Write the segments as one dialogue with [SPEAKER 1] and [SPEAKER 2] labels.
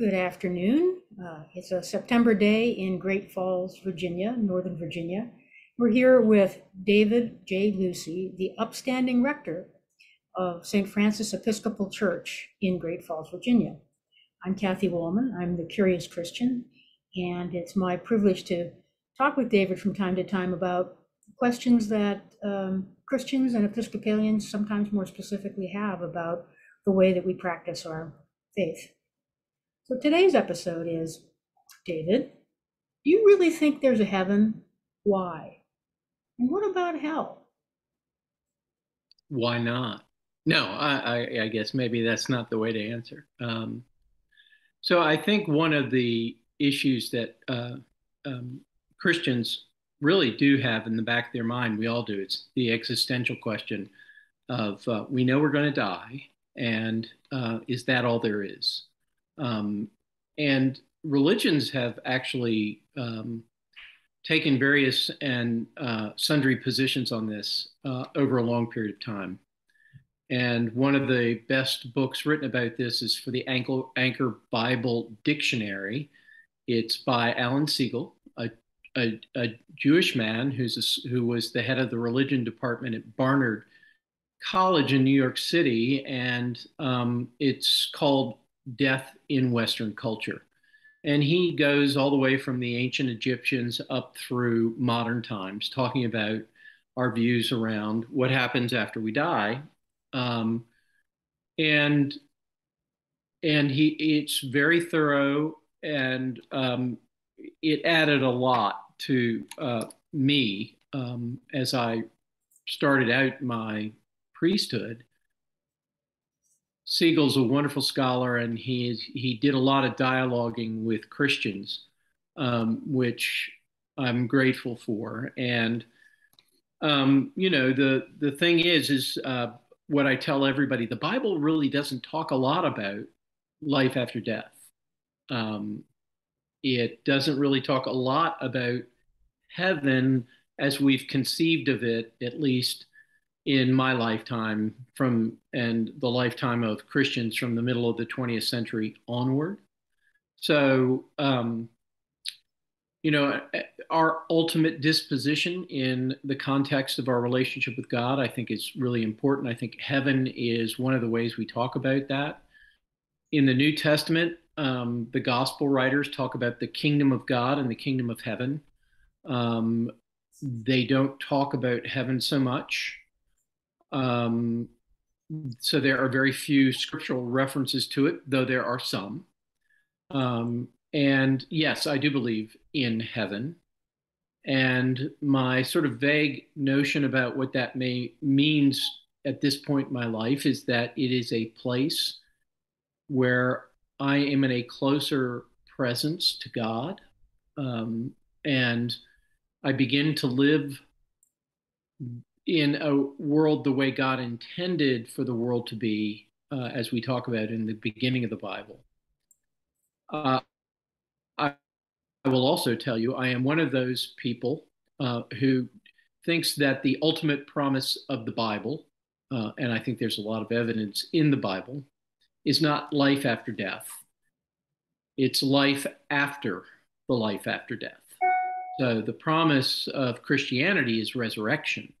[SPEAKER 1] Good afternoon. Uh, it's a September day in Great Falls, Virginia, Northern Virginia. We're here with David J. Lucy, the upstanding rector of St. Francis Episcopal Church in Great Falls, Virginia. I'm Kathy Woolman. I'm the Curious Christian, and it's my privilege to talk with David from time to time about questions that um, Christians and Episcopalians, sometimes more specifically, have about the way that we practice our faith. So today's episode is David, do you really think there's a heaven? Why? And what about hell?
[SPEAKER 2] Why not? No, I, I, I guess maybe that's not the way to answer. Um, so I think one of the issues that uh, um, Christians really do have in the back of their mind, we all do, it's the existential question of uh, we know we're going to die, and uh, is that all there is? Um, and religions have actually um, taken various and uh, sundry positions on this uh, over a long period of time. And one of the best books written about this is for the Anchor, Bible Dictionary. It's by Alan Segal, a, a, a Jewish man who's a, who was the head of the religion department at Barnard College in New York City. And um, it's called death in Western culture. And he goes all the way from the ancient Egyptians up through modern times, talking about our views around what happens after we die. Um, and and he it's very thorough and um, it added a lot to uh, me um, as I started out my priesthood Segal's a wonderful scholar, and he is, he did a lot of dialoguing with Christians, um, which I'm grateful for. And um, you know, the the thing is, is uh, what I tell everybody: the Bible really doesn't talk a lot about life after death. Um, it doesn't really talk a lot about heaven as we've conceived of it, at least in my lifetime from and the lifetime of Christians from the middle of the 20th century onward. So, um, you know, our ultimate disposition in the context of our relationship with God, I think is really important. I think heaven is one of the ways we talk about that. In the New Testament, um, the gospel writers talk about the kingdom of God and the kingdom of heaven. Um, they don't talk about heaven so much. Um, so there are very few scriptural references to it, though there are some. Um, and yes, I do believe in heaven. And my sort of vague notion about what that may means at this point in my life is that it is a place where I am in a closer presence to God. Um, and I begin to live in a world the way God intended for the world to be, uh, as we talk about in the beginning of the Bible. Uh, I, I, will also tell you, I am one of those people uh, who thinks that the ultimate promise of the Bible, uh, and I think there's a lot of evidence in the Bible, is not life after death. It's life after the life after death. So the promise of Christianity is resurrection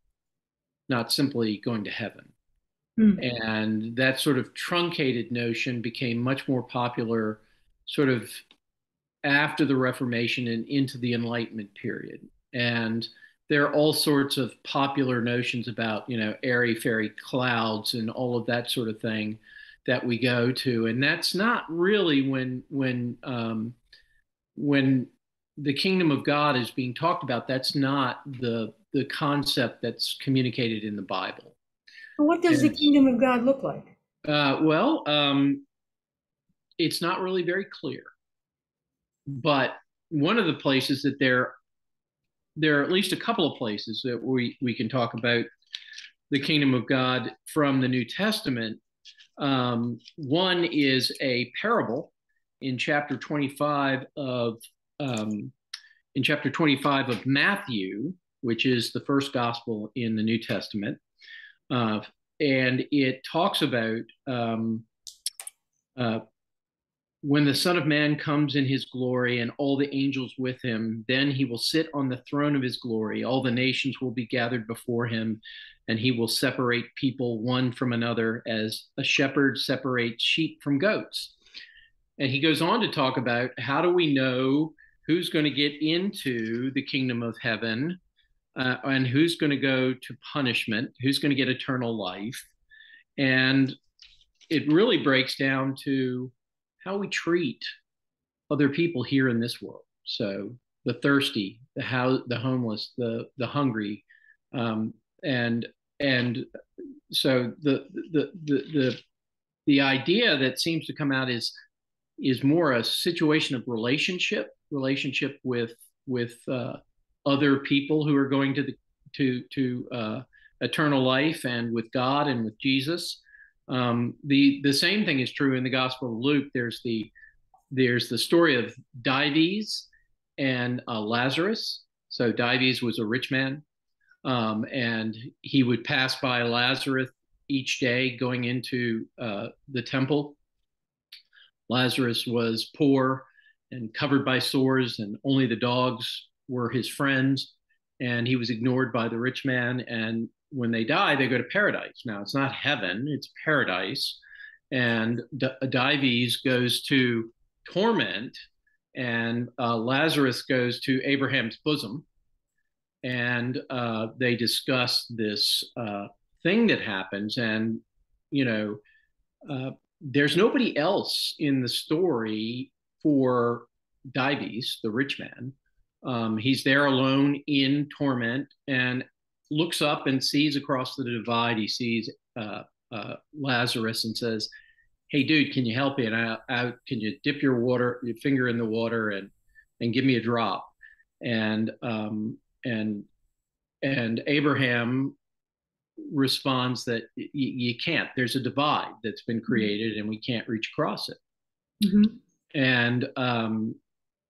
[SPEAKER 2] not simply going to heaven. Mm. And that sort of truncated notion became much more popular sort of after the Reformation and into the Enlightenment period. And there are all sorts of popular notions about, you know, airy fairy clouds and all of that sort of thing that we go to. And that's not really when when um, when the kingdom of God is being talked about. That's not the the concept that's communicated in the Bible.
[SPEAKER 1] what does and, the kingdom of God look like?
[SPEAKER 2] Uh, well, um, it's not really very clear. But one of the places that there, there are at least a couple of places that we, we can talk about the kingdom of God from the New Testament. Um, one is a parable in chapter 25 of um, in chapter 25 of Matthew, which is the first gospel in the New Testament. Uh, and it talks about um, uh, when the Son of Man comes in his glory and all the angels with him, then he will sit on the throne of his glory. All the nations will be gathered before him, and he will separate people one from another as a shepherd separates sheep from goats. And he goes on to talk about how do we know who's going to get into the kingdom of heaven uh, and who's going to go to punishment, who's going to get eternal life. And it really breaks down to how we treat other people here in this world. So the thirsty, the how, the homeless, the the hungry, um, and and so the, the the the the idea that seems to come out is is more a situation of relationship, relationship with with uh, other people who are going to the to to uh, eternal life and with God and with Jesus. Um, the the same thing is true in the Gospel of Luke. There's the there's the story of Dives and uh, Lazarus. So Dives was a rich man, um, and he would pass by Lazarus each day going into uh, the temple. Lazarus was poor and covered by sores, and only the dogs were his friends. And he was ignored by the rich man. And when they die, they go to paradise. Now, it's not heaven, it's paradise. And D- Dives goes to torment, and uh, Lazarus goes to Abraham's bosom. And uh, they discuss this uh, thing that happens. And, you know, uh, there's nobody else in the story for Dives, the rich man. Um, he's there alone in torment, and looks up and sees across the divide. He sees uh, uh, Lazarus and says, "Hey, dude, can you help me? And I, I, can you dip your water, your finger in the water, and and give me a drop?" And um, and and Abraham responds that y- you can't. There's a divide that's been mm-hmm. created, and we can't reach across it. Mm-hmm. And um,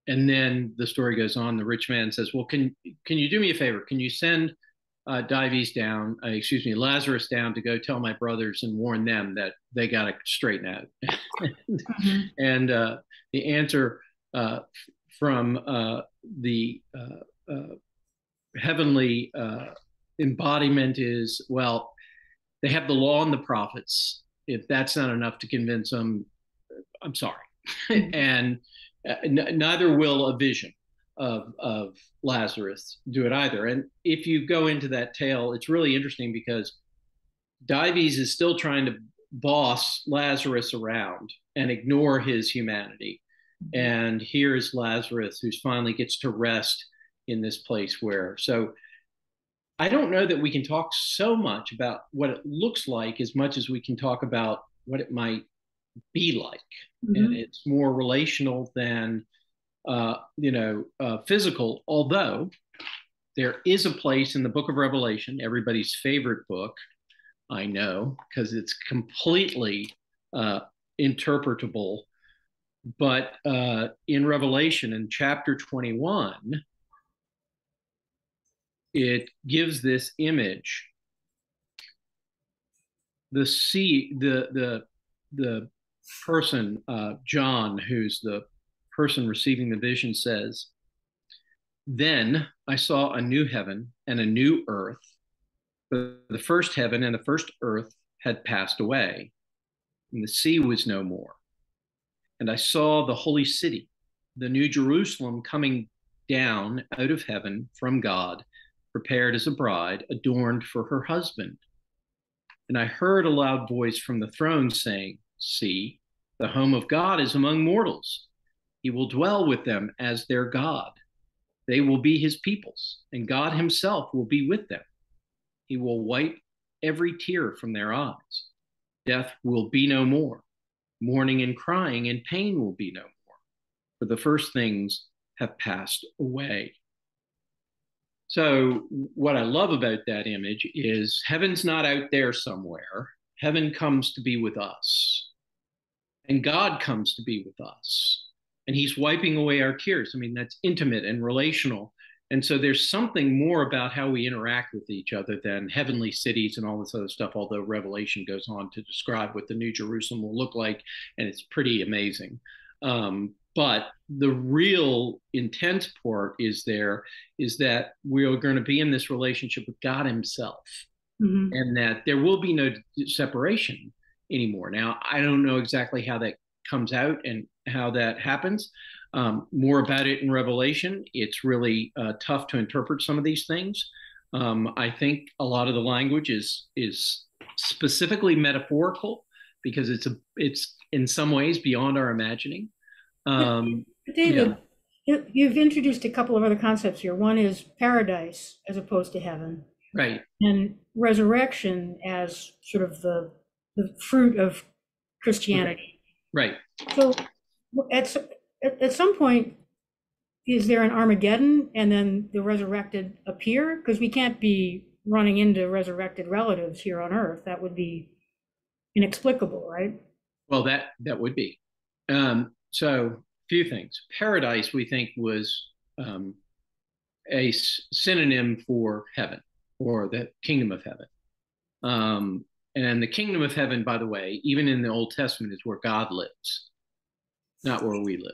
[SPEAKER 2] and then the story goes on. The rich man says, "Well, can can you do me a favor? Can you send uh, Dives down, uh, excuse me, Lazarus down to go tell my brothers and warn them that they got to straighten out. mm-hmm. And uh, the answer uh, from uh, the uh, heavenly embodiment is well, they have the law and the prophets. If that's not enough to convince them, I'm sorry. Mm-hmm. and Uh, n- neither will a vision of, of Lazarus do it either. And if you go into that tale, it's really interesting because Dives is still trying to boss Lazarus around and ignore his humanity. And here's Lazarus, who finally gets to rest in this place where. So I don't know that we can talk so much about what it looks like as much as we can talk about what it might be like. Mm-hmm. And it's more relational than uh, you know, uh, physical, although there is a place in the book of Revelation, everybody's favorite book, I know, because it's completely uh, interpretable. But uh, in Revelation, in chapter 21, it gives this image. The sea, the the the person, uh, John, who's the person receiving the vision says, Then I saw a new heaven and a new earth. The first heaven and the first earth had passed away, and the sea was no more. And I saw the holy city, the new Jerusalem, coming down out of heaven from God, prepared as a bride, adorned for her husband. And I heard a loud voice from the throne saying, See, the home of God is among mortals he will dwell with them as their God. They will be his peoples, and God himself will be with them. He will wipe every tear from their eyes. Death will be no more. Mourning and crying and pain will be no more, for the first things have passed away. So, what I love about that image is heaven's not out there somewhere. Heaven comes to be with us, and God comes to be with us and he's wiping away our tears. I mean, that's intimate and relational. And so there's something more about how we interact with each other than heavenly cities and all this other stuff, although Revelation goes on to describe what the New Jerusalem will look like, and it's pretty amazing. Um, but the real intense part is there is that we are going to be in this relationship with God Himself, mm-hmm. and that there will be no separation anymore. Now, I don't know exactly how that comes out and how that happens. Um, more about it in Revelation. It's really uh, tough to interpret some of these things. Um, I think a lot of the language is is specifically metaphorical because it's a it's in some ways beyond our imagining. Um,
[SPEAKER 1] David, yeah. you've introduced a couple of other concepts here. One is paradise as opposed to heaven,
[SPEAKER 2] right?
[SPEAKER 1] And resurrection as sort of the the fruit of Christianity,
[SPEAKER 2] right?
[SPEAKER 1] So at at some point, is there an Armageddon and then the resurrected appear? Because we can't be running into resurrected relatives here on Earth. That would be inexplicable, right?
[SPEAKER 2] Well, that that would be. Um, so, a few things. Paradise, we think, was um, a synonym for heaven or the kingdom of heaven. Um, and the kingdom of heaven, by the way, even in the Old Testament, is where God lives, not where we live.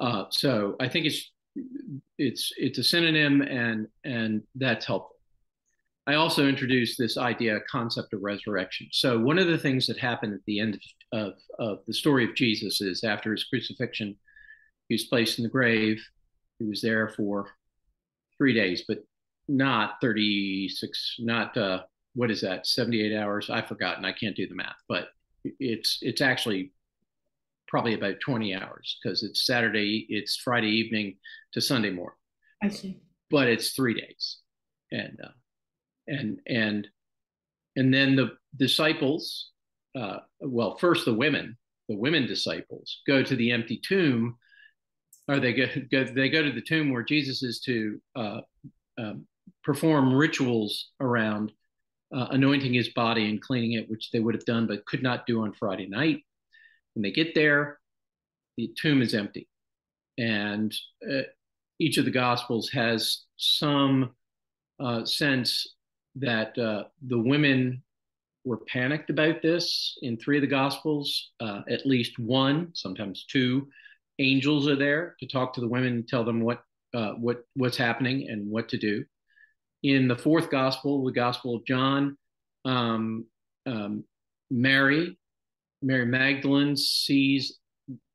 [SPEAKER 2] Uh, so I think it's it's it's a synonym, and and that's helpful. I also introduced this idea, concept of resurrection. So one of the things that happened at the end of, of the story of Jesus is after his crucifixion, he was placed in the grave. He was there for three days, but not 36, not uh, what is that, 78 hours? I've forgotten. I can't do the math, but it's it's actually probably about 20 hours because it's Saturday, it's Friday evening to Sunday morning.
[SPEAKER 1] I see.
[SPEAKER 2] But it's three days, and uh, and and and then the disciples uh, well first the women the women disciples go to the empty tomb or they go, go they go to the tomb where jesus is to uh, um, perform rituals around uh, anointing his body and cleaning it which they would have done but could not do on friday night. When they get there the tomb is empty. And uh, each of the gospels has some uh, sense that uh, the women were panicked about this in three of the gospels uh, at least one sometimes two angels are there to talk to the women and tell them what uh, what what's happening and what to do in the fourth gospel the gospel of john um, um, mary mary magdalene sees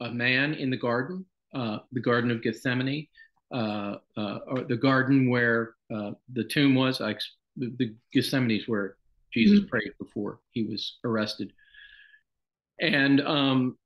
[SPEAKER 2] a man in the garden uh, the garden of gethsemane uh, uh, or the garden where the tomb was i the, the Gethsemane where Jesus mm-hmm. prayed before he was arrested. And um,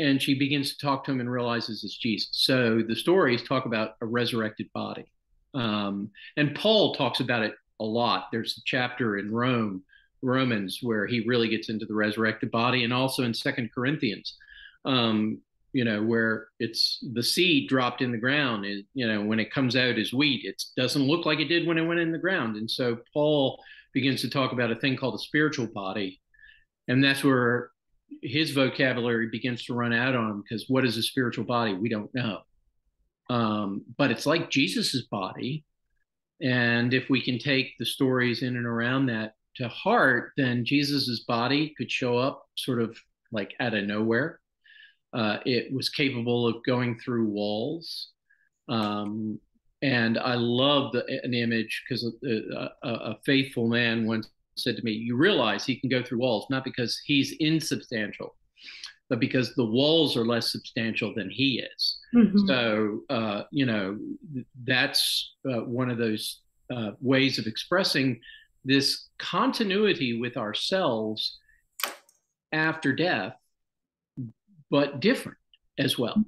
[SPEAKER 2] and she begins to talk to him and realizes it's Jesus. So the stories talk about a resurrected body. Um, and Paul talks about it a lot. There's a chapter in Rome, Romans, where he really gets into the resurrected body, and also in Second Corinthians, um, you know, where it's the seed dropped in the ground. Is you know, when it comes out as wheat, it doesn't look like it did when it went in the ground. And so Paul begins to talk about a thing called a spiritual body, and that's where his vocabulary begins to run out on him because what is a spiritual body? We don't know. Um, but it's like Jesus's body, and if we can take the stories in and around that to heart, then Jesus's body could show up sort of like out of nowhere uh, it was capable of going through walls. Um, and I love the, an image because a, a, a, faithful man once said to me, You realize he can go through walls, not because he's insubstantial, but because the walls are less substantial than he is. Mm-hmm. So, uh, you know, that's uh, one of those uh, ways of expressing this continuity with ourselves after death but different as well.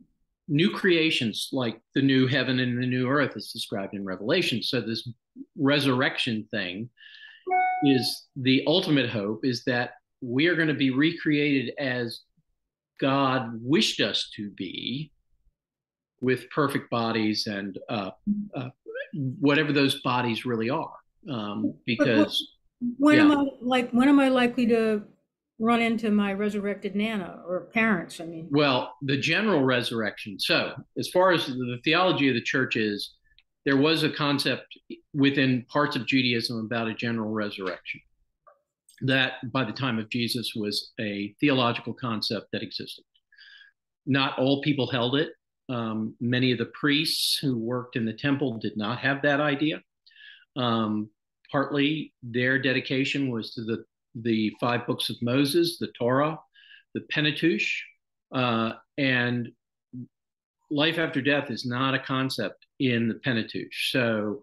[SPEAKER 2] New creations like the new heaven and the new earth is described in Revelation. So this resurrection thing is the ultimate hope is that we are going to be recreated as God wished us to be with perfect bodies and uh, uh, whatever those bodies really are. Um, because
[SPEAKER 1] when yeah. am I like when am I likely to run into my resurrected nana or parents i mean
[SPEAKER 2] well the general resurrection so as far as the theology of the church is there was a concept within parts of judaism about a general resurrection that by the time of jesus was a theological concept that existed not all people held it. Um, many of the priests who worked in the temple did not have that idea. Um, partly their dedication was to the, the five books of Moses, the Torah, the Pentateuch, uh, and life after death is not a concept in the Pentateuch. So,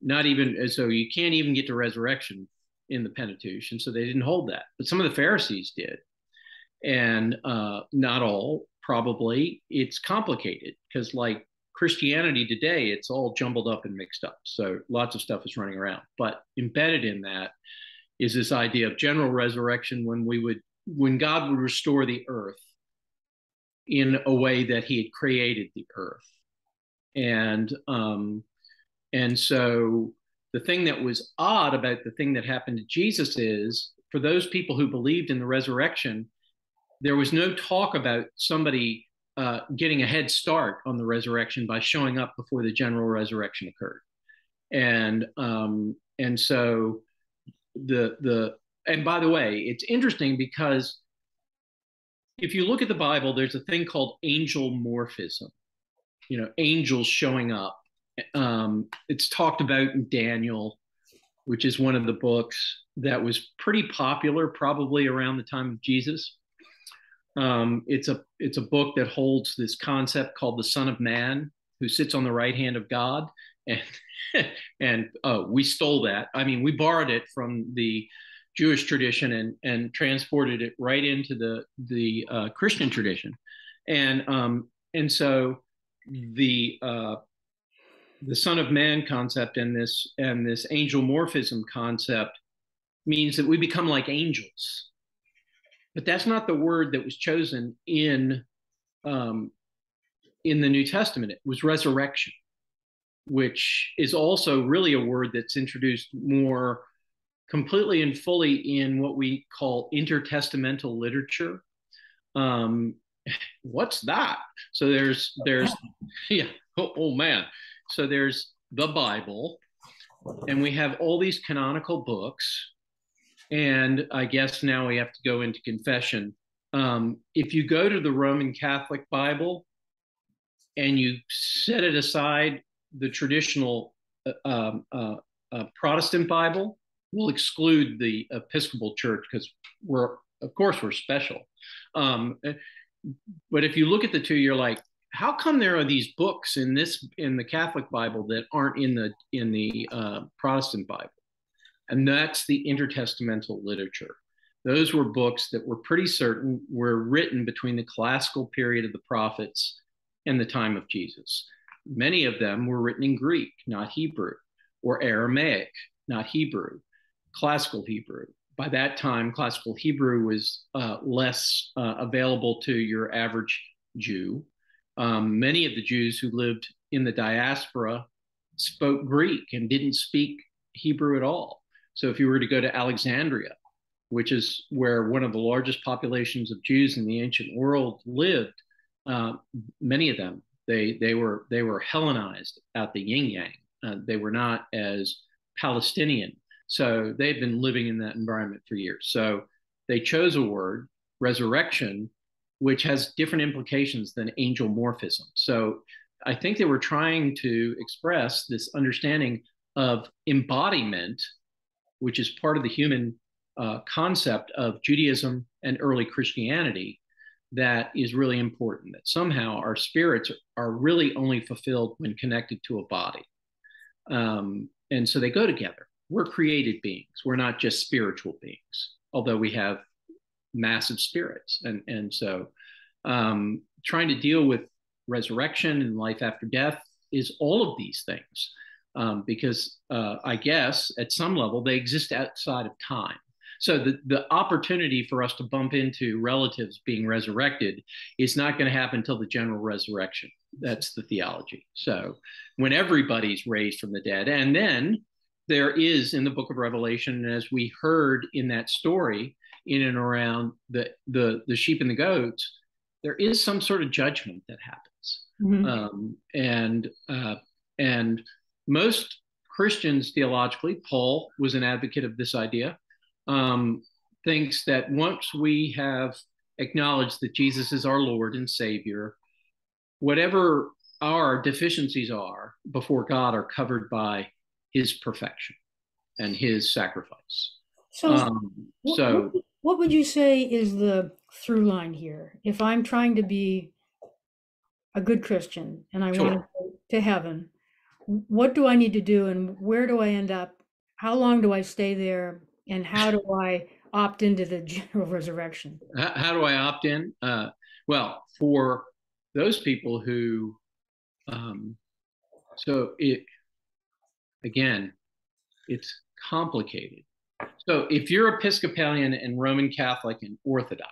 [SPEAKER 2] not even so you can't even get to resurrection in the Pentateuch, and so they didn't hold that. But some of the Pharisees did, and uh, not all. Probably it's complicated because, like Christianity today, it's all jumbled up and mixed up. So lots of stuff is running around. But embedded in that is this idea of general resurrection when we would when God would restore the earth in a way that he had created the earth. And um, and so the thing that was odd about the thing that happened to Jesus is for those people who believed in the resurrection, there was no talk about somebody uh, getting a head start on the resurrection by showing up before the general resurrection occurred. And um, and so the the and by the way, it's interesting because if you look at the Bible, there's a thing called angel morphism. You know, angels showing up. Um, it's talked about in Daniel, which is one of the books that was pretty popular, probably around the time of Jesus. Um, it's a it's a book that holds this concept called the Son of Man, who sits on the right hand of God, and and uh, we stole that. I mean, we borrowed it from the Jewish tradition and and transported it right into the the uh, Christian tradition, and um, and so the uh, the Son of Man concept and this and this angel morphism concept means that we become like angels, but that's not the word that was chosen in um, in the New Testament. It was resurrection, which is also really a word that's introduced more completely and fully in what we call intertestamental literature. Um, what's that? So there's there's yeah oh, oh man. So there's the Bible, and we have all these canonical books. And I guess now we have to go into confession. Um, if you go to the Roman Catholic Bible and you set it aside the traditional uh, um, uh, uh, Protestant Bible, we'll exclude the Episcopal Church because we're, of course, we're special. Um, but if you look at the two, you're like, how come there are these books in this in the Catholic Bible that aren't in the in the uh, Protestant Bible? And that's the intertestamental literature. Those were books that were pretty certain were written between the classical period of the prophets and the time of Jesus. Many of them were written in Greek, not Hebrew, or Aramaic, not Hebrew classical Hebrew. By that time, classical Hebrew was uh, less uh, available to your average Jew. Um, many of the Jews who lived in the diaspora spoke Greek and didn't speak Hebrew at all. So if you were to go to Alexandria, which is where one of the largest populations of Jews in the ancient world lived, uh, many of them they they were they were Hellenized at the yin yang. Uh, they were not as Palestinian so they've been living in that environment for years. So they chose a word, resurrection, which has different implications than angel morphism. So I think they were trying to express this understanding of embodiment, which is part of the human uh, concept of Judaism and early Christianity, that is really important. That somehow our spirits are really only fulfilled when connected to a body. Um, and so they go together we're created beings. We're not just spiritual beings, although we have massive spirits. And, and so um, trying to deal with resurrection and life after death is all of these things. Um, because uh, I guess at some level they exist outside of time. So the, the opportunity for us to bump into relatives being resurrected is not going to happen until the general resurrection. That's the theology. So when everybody's raised from the dead, and then there is in the book of Revelation, as we heard in that story, in and around the the, the sheep and the goats, there is some sort of judgment that happens, mm-hmm. um, and uh, and most Christians theologically, Paul was an advocate of this idea, um, thinks that once we have acknowledged that Jesus is our Lord and Savior. Whatever our deficiencies are before God are covered by His perfection and His sacrifice.
[SPEAKER 1] So, um, what, so what would you say is the through line here? If I'm trying to be a good Christian and I sure. want to go to heaven, what do I need to do and where do I end up? How long do I stay there? And how do I opt into the general resurrection?
[SPEAKER 2] How, how do I opt in? Uh, well, for those people who, um, so it, again, it's complicated. So if you're Episcopalian and Roman Catholic and Orthodox,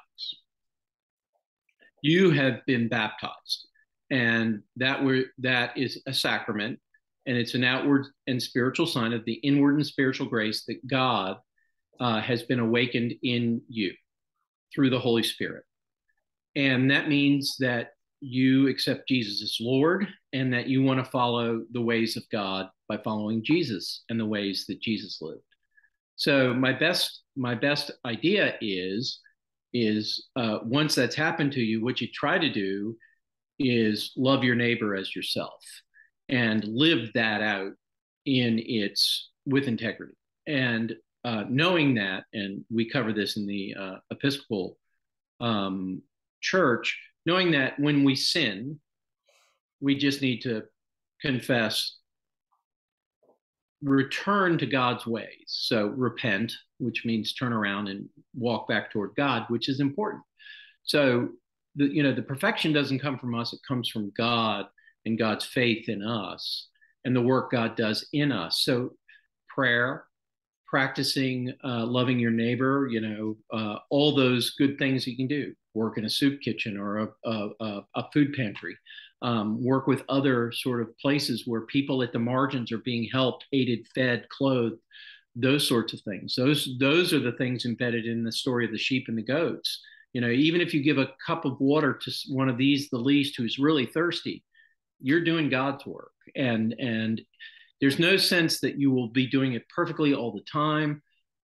[SPEAKER 2] you have been baptized, and that were that is a sacrament, and it's an outward and spiritual sign of the inward and spiritual grace that God uh, has been awakened in you through the Holy Spirit. And that means that you accept Jesus as Lord and that you want to follow the ways of God by following Jesus and the ways that Jesus lived. So my best my best idea is is uh, once that's happened to you, what you try to do is love your neighbor as yourself and live that out in its with integrity. And uh, knowing that, and we cover this in the uh, Episcopal um, Church, knowing that when we sin, we just need to confess, return to God's ways. So repent, which means turn around and walk back toward God, which is important. So the you know the perfection doesn't come from us; it comes from God and God's faith in us and the work God does in us. So prayer, practicing uh, loving your neighbor, you know, uh, all those good things you can do. Work in a soup kitchen or a, a, a food pantry. Um, work with other sort of places where people at the margins are being helped, aided, fed, clothed, those sorts of things. Those those are the things embedded in the story of the sheep and the goats. You know, even if you give a cup of water to one of these, the least who's really thirsty, you're doing God's work, and and there's no sense that you will be doing it perfectly all the time,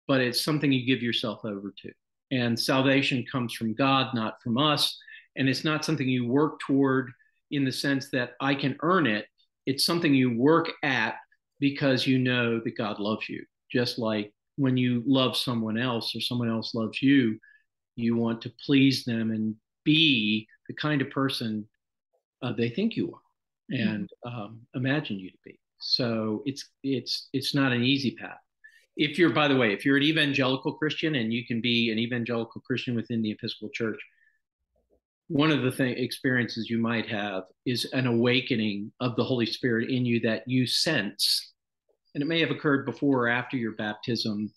[SPEAKER 2] but it's something you give yourself over to. And salvation comes from God, not from us. And it's not something you work toward in the sense that I can earn it. It's something you work at because you know that God loves you. Just like when you love someone else or someone else loves you, you want to please them and be the kind of person uh, they think you are and um, imagine you to be. So it's it's it's not an easy path. If you're, by the way, if you're an evangelical Christian and you can be an evangelical Christian within the Episcopal Church, one of the thing, experiences you might have is an awakening of the Holy Spirit in you that you sense, and it may have occurred before or after your baptism,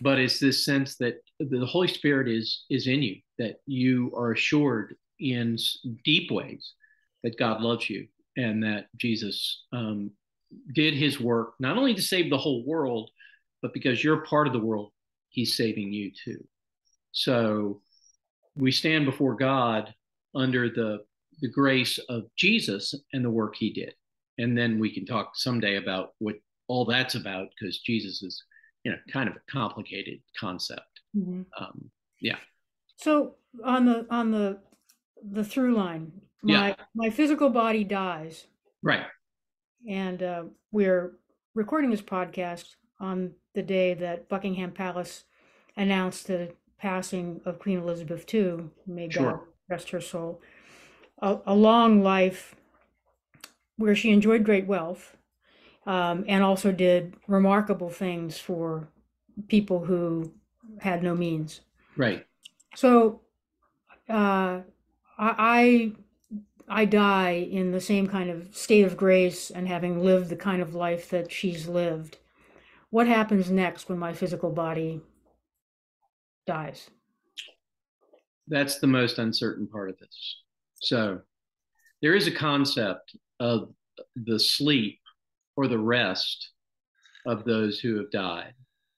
[SPEAKER 2] but it's this sense that the Holy Spirit is is in you, that you are assured in deep ways that God loves you and that Jesus um, did his work not only to save the whole world, but because you're part of the world, he's saving you too. So we stand before God under the the grace of Jesus and the work he did. And then we can talk someday about what all that's about because Jesus is, you know, kind of a complicated concept. Mm-hmm. Um, yeah.
[SPEAKER 1] So on the on the the through line, my yeah. my physical body dies.
[SPEAKER 2] Right.
[SPEAKER 1] And uh, we're recording this podcast on the day that Buckingham Palace announced the passing of Queen Elizabeth II. May sure. God rest her soul. A, a, long life where she enjoyed great wealth um, and also did remarkable things for people who had no means.
[SPEAKER 2] Right.
[SPEAKER 1] So uh, I, I die in the same kind of state of grace and having lived the kind of life that she's lived. What happens next when my physical body dies?
[SPEAKER 2] That's the most uncertain part of this. So there is a concept of the sleep or the rest of those who have died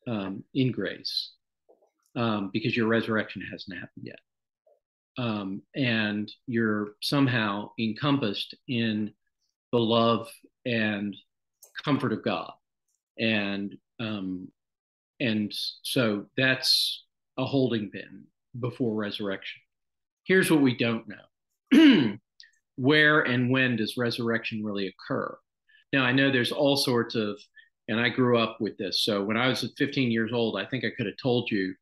[SPEAKER 2] um, in grace um, because your resurrection hasn't happened yet um, and you're somehow encompassed in the love and comfort of God, and um, and so that's a holding pen before resurrection. here's what we don't know. Where and when does resurrection really occur? Now i know there's all sorts of and i grew up with this. So when i was 15 years old i think i could have told you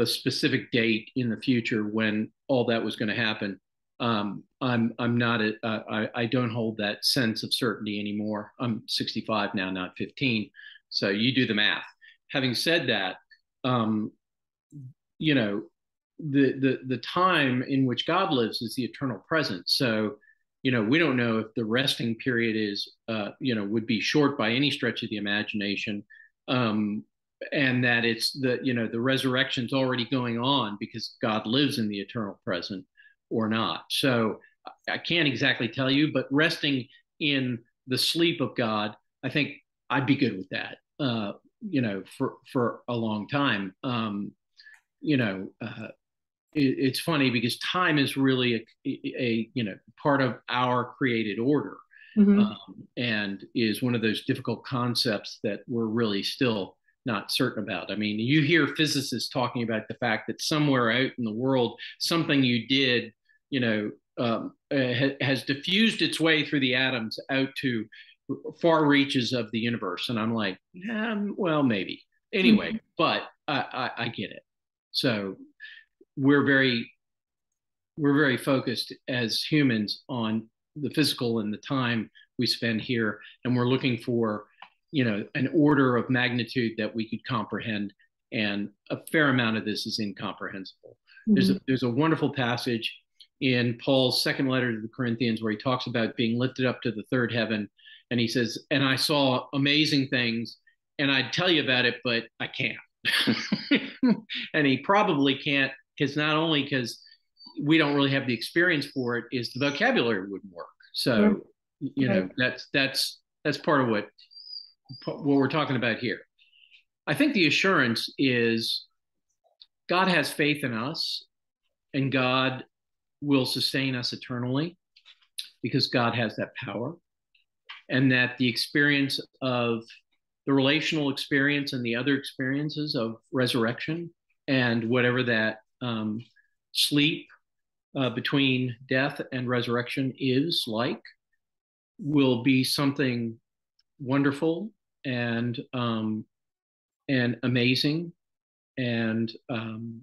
[SPEAKER 2] the specific date in the future when all that was going to happen um, I'm I'm not a, uh, I, I don't hold that sense of certainty anymore. I'm 65 now, not 15. So you do the math. Having said that, um, you know, the the the time in which God lives is the eternal present. So, you know, we don't know if the resting period is, uh, you know, would be short by any stretch of the imagination, um, and that it's the you know the resurrection's already going on because God lives in the eternal present or not. So I can't exactly tell you, but resting in the sleep of God, I think I'd be good with that. Uh, you know, for for a long time. Um, you know, uh, it, it's funny because time is really a, a, you know part of our created order, mm-hmm. um, and is one of those difficult concepts that we're really still not certain about. I mean, you hear physicists talking about the fact that somewhere out in the world, something you did you know, um, uh, has diffused its way through the atoms out to far reaches of the universe. And I'm like, um, well, maybe. Anyway, mm-hmm. but I, I, I get it. So we're very we're very focused as humans on the physical and the time we spend here, and we're looking for you know an order of magnitude that we could comprehend. And a fair amount of this is incomprehensible. Mm-hmm. There's a there's a wonderful passage in Paul's second letter to the Corinthians, where he talks about being lifted up to the third heaven. And he says, And I saw amazing things, and I'd tell you about it, but I can't. and he probably can't, because not only because we don't really have the experience for it, is the vocabulary wouldn't work. So, you know, that's that's that's part of what what we're talking about here. I think the assurance is God has faith in us, and God will sustain us eternally because God has that power. And that the experience of the relational experience and the other experiences of resurrection and whatever that um, sleep uh, between death and resurrection is like will be something wonderful and um, and amazing and um,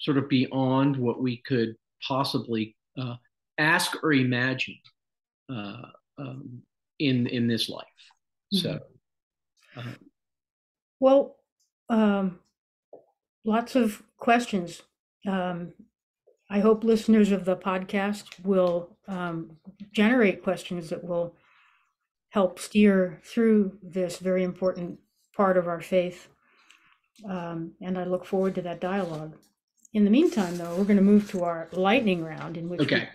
[SPEAKER 2] sort of beyond what we could possibly uh, ask or imagine uh, um, in in this life. So,
[SPEAKER 1] um, well, um, lots of questions. Um, I hope listeners of the podcast will um, generate questions that will help steer through this very important part of our faith. Um, and I look forward to that dialogue. In the meantime, though, we're going to move to our lightning round in which
[SPEAKER 2] okay.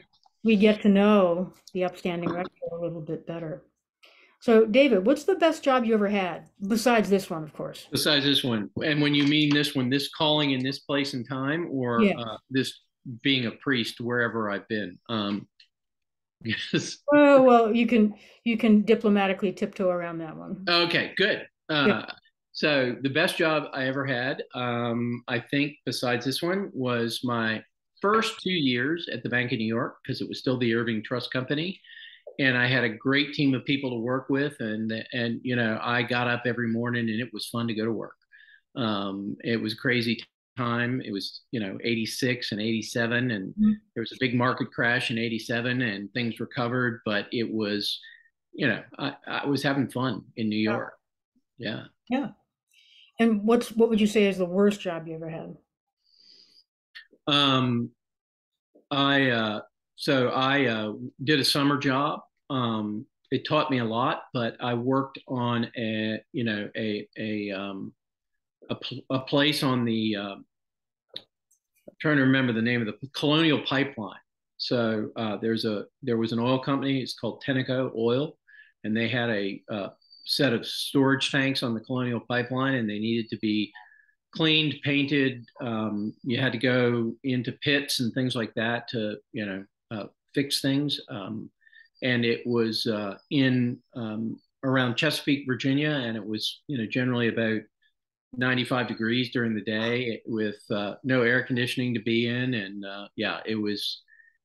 [SPEAKER 1] we, we get to know the upstanding rector a little bit better. So, David, what's the best job you ever had besides this one, of course?
[SPEAKER 2] Besides this one, and when you mean this one, this calling in this place and time, or yeah. uh, this being a priest wherever I've been? Um,
[SPEAKER 1] yes. Oh well, you can you can diplomatically tiptoe around that one.
[SPEAKER 2] Okay, good. Uh, yeah. So the best job I ever had, um, I think, besides this one, was my first two years at the Bank of New York because it was still the Irving Trust Company, and I had a great team of people to work with, and and you know I got up every morning and it was fun to go to work. Um, it was crazy time. It was you know 86 and 87, and mm-hmm. there was a big market crash in 87, and things recovered, but it was you know I, I was having fun in New York. Yeah.
[SPEAKER 1] Yeah. And what's what would you say is the worst job you ever had?
[SPEAKER 2] Um, I uh, so I uh, did a summer job. Um, it taught me a lot, but I worked on a you know a a um, a, a place on the uh, trying to remember the name of the Colonial Pipeline. So uh, there's a there was an oil company. It's called Tenneco Oil, and they had a uh, set of storage tanks on the Colonial Pipeline, and they needed to be cleaned, painted. Um, you had to go into pits and things like that to, you know, uh, fix things. Um, and it was uh, in um, around Chesapeake, Virginia, and it was, you know, generally about 95 degrees during the day with uh, no air conditioning to be in, and uh, yeah, it was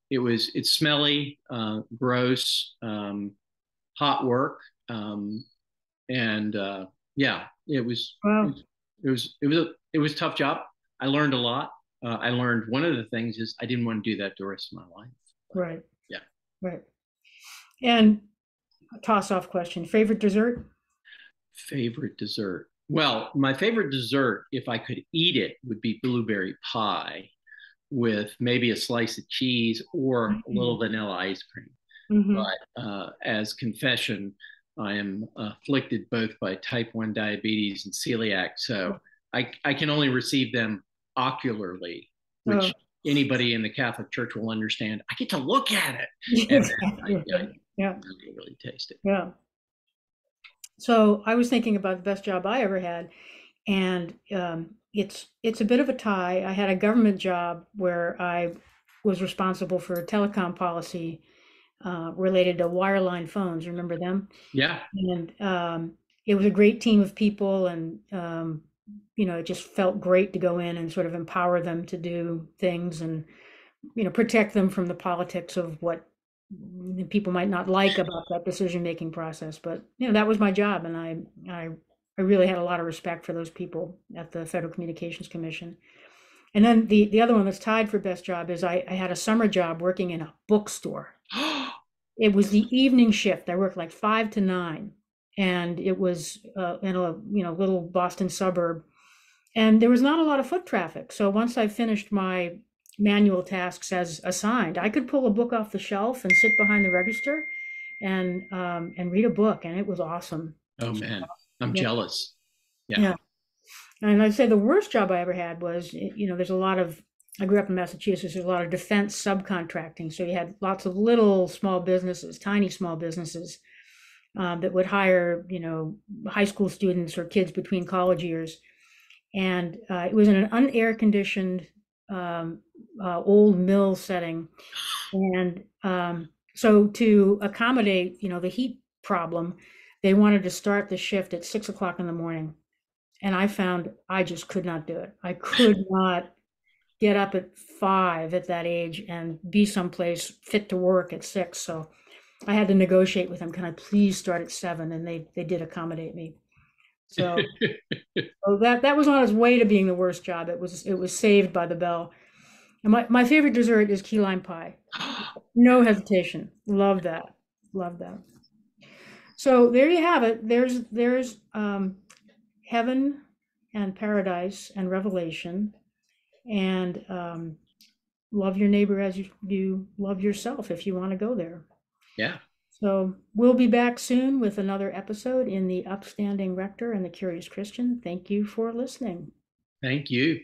[SPEAKER 2] it was it's smelly, uh, gross, um, hot work, um, and uh, yeah, it was,
[SPEAKER 1] Wow.
[SPEAKER 2] it was it was a it was a tough job. I learned a lot. Uh, I learned one of the things is I didn't want to do that the rest of my life.
[SPEAKER 1] Right.
[SPEAKER 2] Yeah.
[SPEAKER 1] Right. And a toss off question favorite dessert?
[SPEAKER 2] Favorite dessert? Well, my favorite dessert, if I could eat it, would be blueberry pie with maybe a slice of cheese or a little vanilla ice cream.
[SPEAKER 1] Mhm.
[SPEAKER 2] But uh, as confession, I am afflicted both by type 1 diabetes and celiac. So I, I can only receive them ocularly, which
[SPEAKER 1] Oh.
[SPEAKER 2] anybody in the Catholic Church will understand. I get to look at it. And I, I
[SPEAKER 1] yeah.
[SPEAKER 2] really, really taste it.
[SPEAKER 1] Yeah. So I was thinking about the best job I ever had, and um, it's it's a bit of a tie. I had a government job where I was responsible for telecom policy uh, related to wireline phones. Remember them?
[SPEAKER 2] Yeah.
[SPEAKER 1] And um, it was a great team of people, and um, you know, it just felt great to go in and sort of empower them to do things and you know protect them from the politics of what people might not like about that decision making process but you know that was my job and i i i really had a lot of respect for those people at the federal communications commission. And then the the other one that's tied for best job is i, I had a summer job working in a bookstore. It was the evening shift. I worked like five to nine and it was uh, in a you know little boston suburb and there was not a lot of foot traffic. So once i finished my manual tasks as assigned. I could pull a book off the shelf and sit behind the register and um, and read a book, and it was awesome.
[SPEAKER 2] oh man, I'm
[SPEAKER 1] Yeah.
[SPEAKER 2] jealous. Yeah.
[SPEAKER 1] Yeah. And I'd say the worst job I ever had was, you know, there's a lot of, I grew up in Massachusetts, there's a lot of defense subcontracting. So you had lots of little small businesses, tiny small businesses um, that would hire, you know, high school students or kids between college years. And uh, it was in an unair conditioned um, uh, old mill setting. And um, so to accommodate, you know, the heat problem, they wanted to start the shift at six o'clock in the morning. And I found I just could not do it. I could not get up at five at that age and be someplace fit to work at six. So I had to negotiate with them. Can I please start at seven? And they they did accommodate me. So, so that that was on its way to being the worst job. It was it was saved by the bell. And my, my favorite dessert is key lime pie. No hesitation. Love that. Love that. So there you have it. There's there's um, heaven and paradise and revelation, and um, love your neighbor as you, you love yourself if you want to go there.
[SPEAKER 2] yeah.
[SPEAKER 1] So we'll be back soon with another episode in the Upstanding Rector and the Curious Christian. Thank you for listening.
[SPEAKER 2] Thank you.